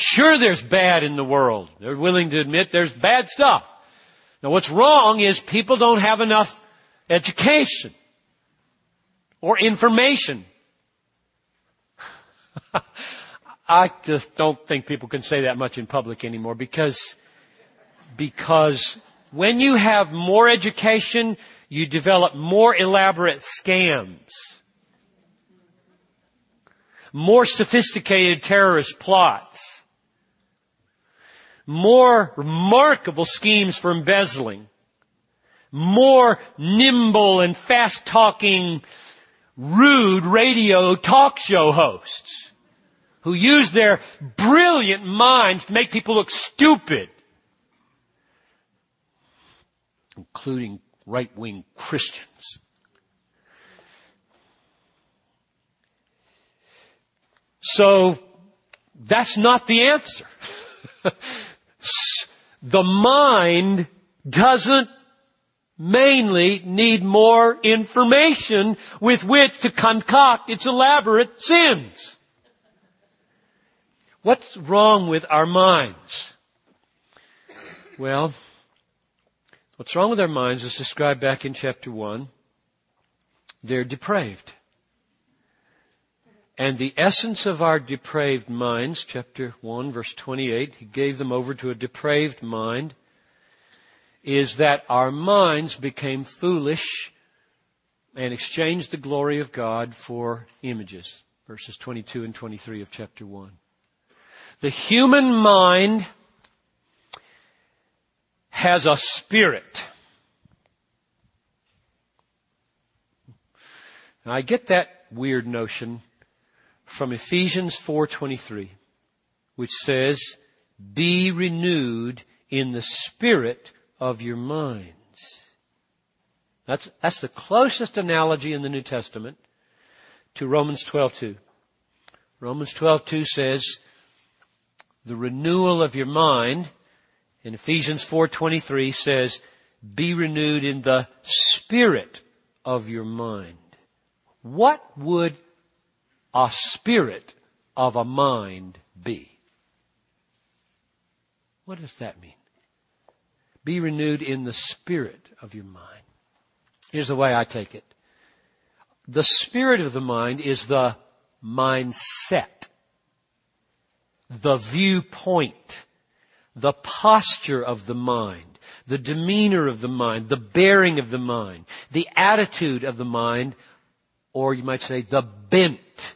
Sure, there's bad in the world. They're willing to admit there's bad stuff. Now what's wrong is people don't have enough education or information. I just don't think people can say that much in public anymore because, because when you have more education, you develop more elaborate scams. More sophisticated terrorist plots more remarkable schemes for embezzling, more nimble and fast talking, rude radio talk show hosts who use their brilliant minds to make people look stupid, including right wing Christians. So, that's not the answer. the mind doesn't mainly need more information with which to concoct its elaborate sins. What's wrong with our minds? Well, what's wrong with our minds is described back in chapter 1. They're depraved. And the essence of our depraved minds, chapter 1 verse 28, he gave them over to a depraved mind, is that our minds became foolish and exchanged the glory of God for images. Verses 22 and 23 of chapter 1. The human mind has a spirit. Now I get that weird notion from Ephesians 4:23 which says be renewed in the spirit of your minds. That's that's the closest analogy in the New Testament to Romans 12:2. Romans 12:2 says the renewal of your mind in Ephesians 4:23 says, "Be renewed in the spirit of your mind." What would a spirit of a mind be? What does that mean? Be renewed in the spirit of your mind. Here's the way I take it. The spirit of the mind is the mindset, the viewpoint, the posture of the mind, the demeanor of the mind, the bearing of the mind, the attitude of the mind, or you might say the bent.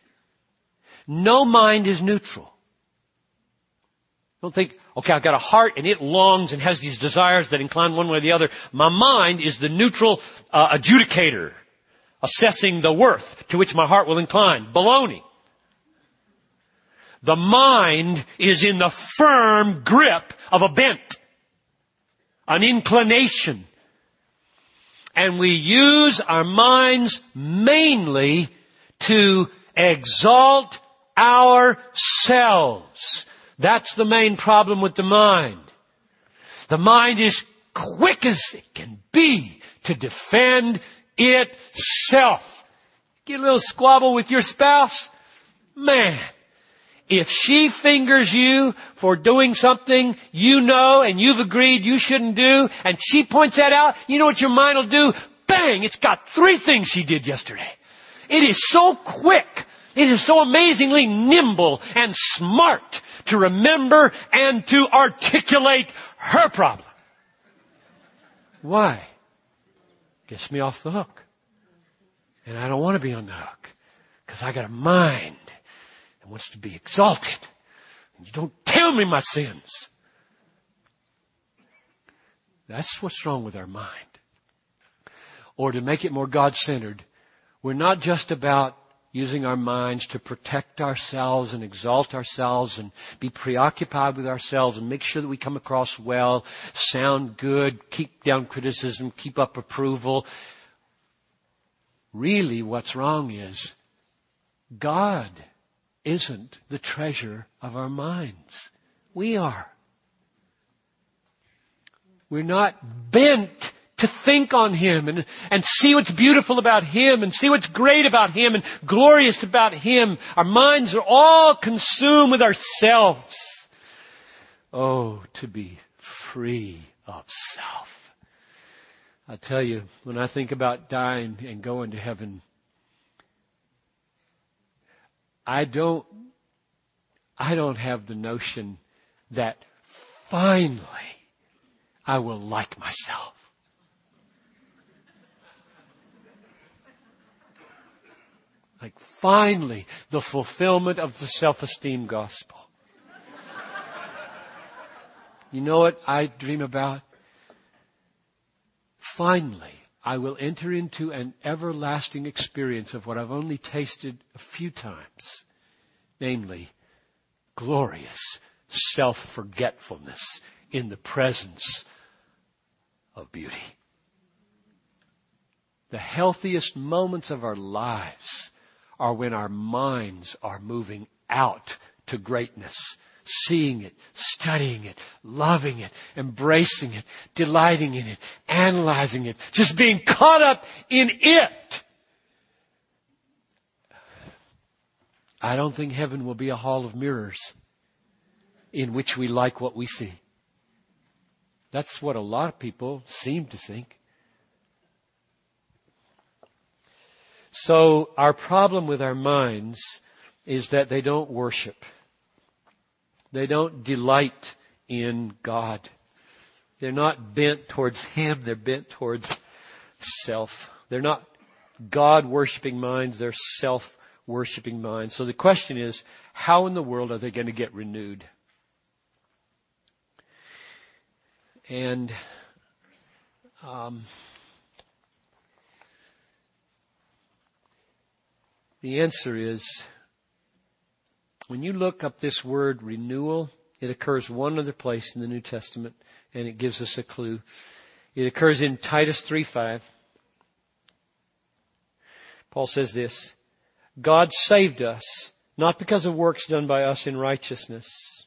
No mind is neutral. Don't think, okay, I've got a heart and it longs and has these desires that incline one way or the other. My mind is the neutral uh, adjudicator, assessing the worth to which my heart will incline. Baloney. The mind is in the firm grip of a bent, an inclination. And we use our minds mainly to exalt ourselves that's the main problem with the mind. The mind is quick as it can be to defend itself. Get a little squabble with your spouse? Man, if she fingers you for doing something you know and you've agreed you shouldn't do, and she points that out, you know what your mind will do? Bang! It's got three things she did yesterday. It is so quick. It is so amazingly nimble and smart to remember and to articulate her problem. Why? Gets me off the hook. And I don't want to be on the hook. Because I got a mind that wants to be exalted. And you don't tell me my sins. That's what's wrong with our mind. Or to make it more God-centered, we're not just about using our minds to protect ourselves and exalt ourselves and be preoccupied with ourselves and make sure that we come across well, sound good, keep down criticism, keep up approval. Really what's wrong is God isn't the treasure of our minds. We are. We're not bent to think on Him and, and see what's beautiful about Him and see what's great about Him and glorious about Him. Our minds are all consumed with ourselves. Oh, to be free of self. I tell you, when I think about dying and going to heaven, I don't, I don't have the notion that finally I will like myself. Like finally, the fulfillment of the self-esteem gospel. You know what I dream about? Finally, I will enter into an everlasting experience of what I've only tasted a few times. Namely, glorious self-forgetfulness in the presence of beauty. The healthiest moments of our lives are when our minds are moving out to greatness, seeing it, studying it, loving it, embracing it, delighting in it, analyzing it, just being caught up in it. I don't think heaven will be a hall of mirrors in which we like what we see. That's what a lot of people seem to think. So our problem with our minds is that they don't worship. They don't delight in God. They're not bent towards Him, they're bent towards self. They're not God worshiping minds, they're self worshiping minds. So the question is, how in the world are they going to get renewed? And um, The answer is, when you look up this word renewal, it occurs one other place in the New Testament, and it gives us a clue. It occurs in Titus 3:5. Paul says this, God saved us, not because of works done by us in righteousness,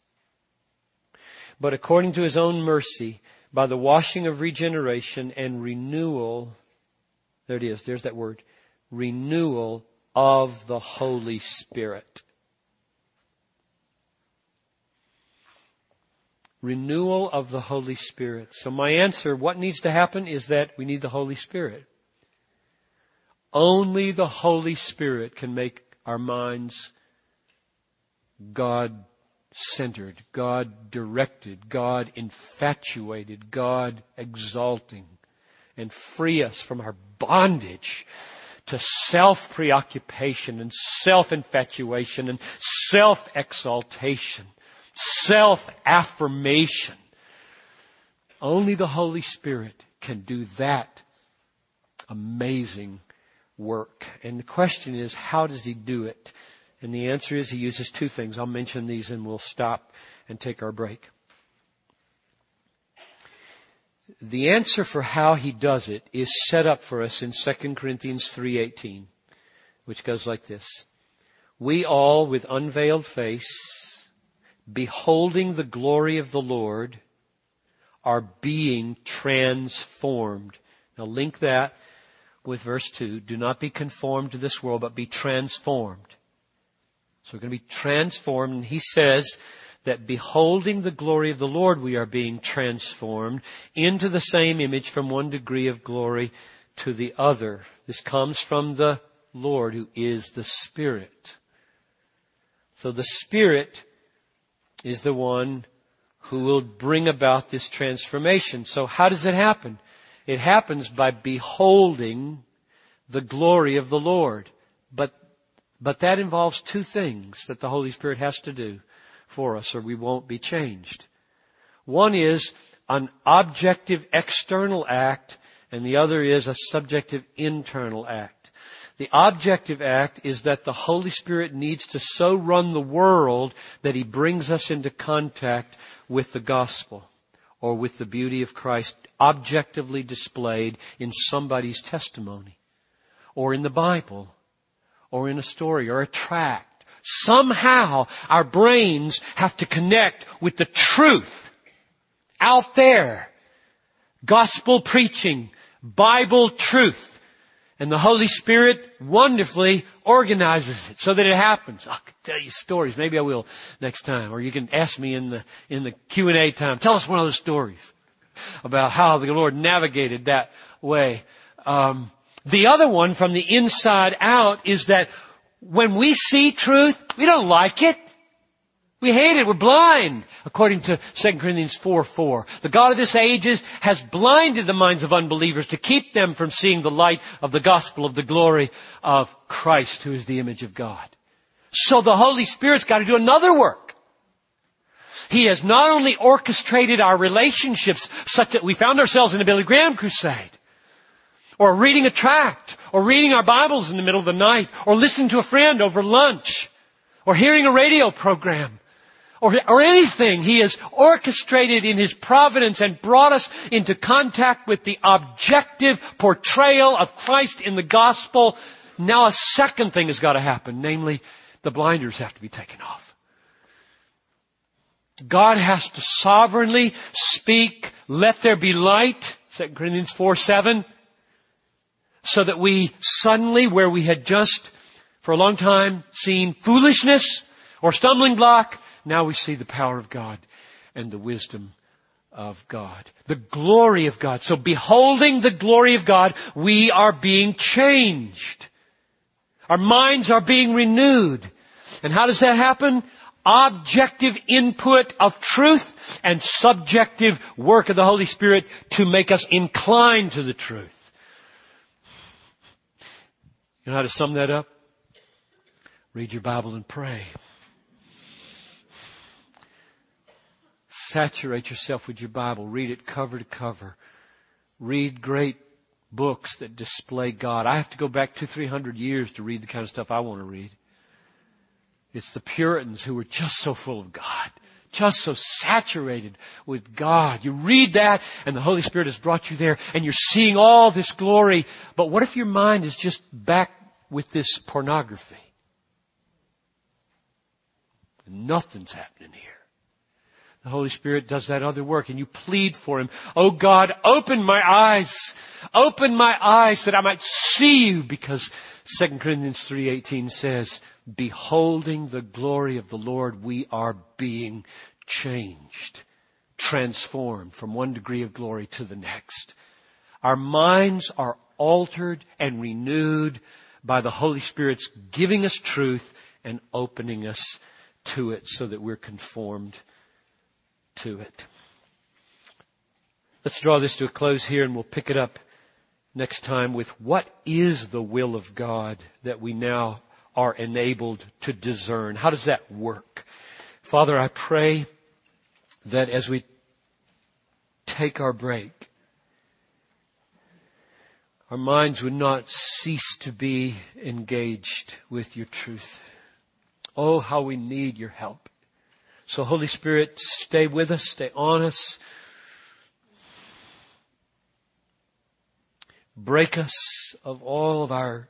but according to his own mercy, by the washing of regeneration and renewal, there it is, there's that word, renewal of the Holy Spirit. Renewal of the Holy Spirit. So my answer, what needs to happen is that we need the Holy Spirit. Only the Holy Spirit can make our minds God centered, God directed, God infatuated, God exalting, and free us from our bondage to self preoccupation and self infatuation and self exaltation, self affirmation. Only the Holy Spirit can do that amazing work. And the question is, how does He do it? And the answer is He uses two things. I'll mention these and we'll stop and take our break. The answer for how he does it is set up for us in 2 Corinthians 3:18, which goes like this. We all with unveiled face, beholding the glory of the Lord, are being transformed. Now link that with verse 2. Do not be conformed to this world, but be transformed. So we're going to be transformed. And he says that beholding the glory of the Lord, we are being transformed into the same image from one degree of glory to the other. This comes from the Lord who is the Spirit. So the Spirit is the one who will bring about this transformation. So how does it happen? It happens by beholding the glory of the Lord. But, but that involves two things that the Holy Spirit has to do for us or we won't be changed. One is an objective external act and the other is a subjective internal act. The objective act is that the Holy Spirit needs to so run the world that He brings us into contact with the gospel or with the beauty of Christ objectively displayed in somebody's testimony or in the Bible or in a story or a tract Somehow our brains have to connect with the truth out there. Gospel preaching, Bible truth. And the Holy Spirit wonderfully organizes it so that it happens. I could tell you stories. Maybe I will next time. Or you can ask me in the, in the Q&A time. Tell us one of those stories about how the Lord navigated that way. Um, the other one from the inside out is that when we see truth, we don't like it. We hate it. We're blind, according to 2 Corinthians 4, 4. The God of this age has blinded the minds of unbelievers to keep them from seeing the light of the gospel of the glory of Christ, who is the image of God. So the Holy Spirit's got to do another work. He has not only orchestrated our relationships such that we found ourselves in a Billy Graham crusade, or reading a tract, or reading our Bibles in the middle of the night, or listening to a friend over lunch, or hearing a radio program, or, or anything. He has orchestrated in His providence and brought us into contact with the objective portrayal of Christ in the gospel. Now a second thing has got to happen, namely, the blinders have to be taken off. God has to sovereignly speak, let there be light, 2 Corinthians 4, 7, so that we suddenly, where we had just for a long time seen foolishness or stumbling block, now we see the power of God and the wisdom of God. The glory of God. So beholding the glory of God, we are being changed. Our minds are being renewed. And how does that happen? Objective input of truth and subjective work of the Holy Spirit to make us inclined to the truth. You know how to sum that up? Read your Bible and pray. Saturate yourself with your Bible. Read it cover to cover. Read great books that display God. I have to go back two, three hundred years to read the kind of stuff I want to read. It's the Puritans who were just so full of God. Just so saturated with God. You read that and the Holy Spirit has brought you there and you're seeing all this glory. But what if your mind is just back with this pornography? Nothing's happening here. The Holy Spirit does that other work and you plead for Him. Oh God, open my eyes. Open my eyes that I might see you because 2 Corinthians 3.18 says, beholding the glory of the Lord, we are being changed, transformed from one degree of glory to the next. Our minds are altered and renewed by the Holy Spirit's giving us truth and opening us to it so that we're conformed to it. Let's draw this to a close here and we'll pick it up next time with what is the will of God that we now are enabled to discern. How does that work? Father, I pray that as we take our break, our minds would not cease to be engaged with your truth. Oh, how we need your help. So Holy Spirit, stay with us, stay on us. Break us of all of our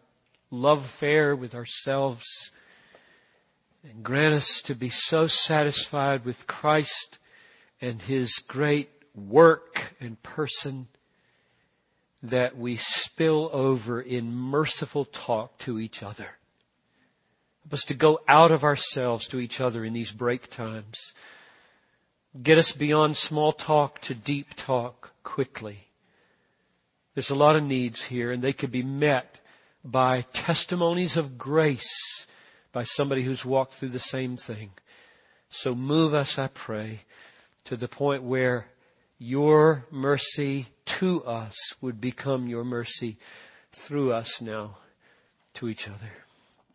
love affair with ourselves and grant us to be so satisfied with Christ and His great work and person that we spill over in merciful talk to each other. Help us to go out of ourselves to each other in these break times. Get us beyond small talk to deep talk quickly. There's a lot of needs here and they could be met by testimonies of grace by somebody who's walked through the same thing. So move us, I pray, to the point where your mercy to us would become your mercy through us now to each other.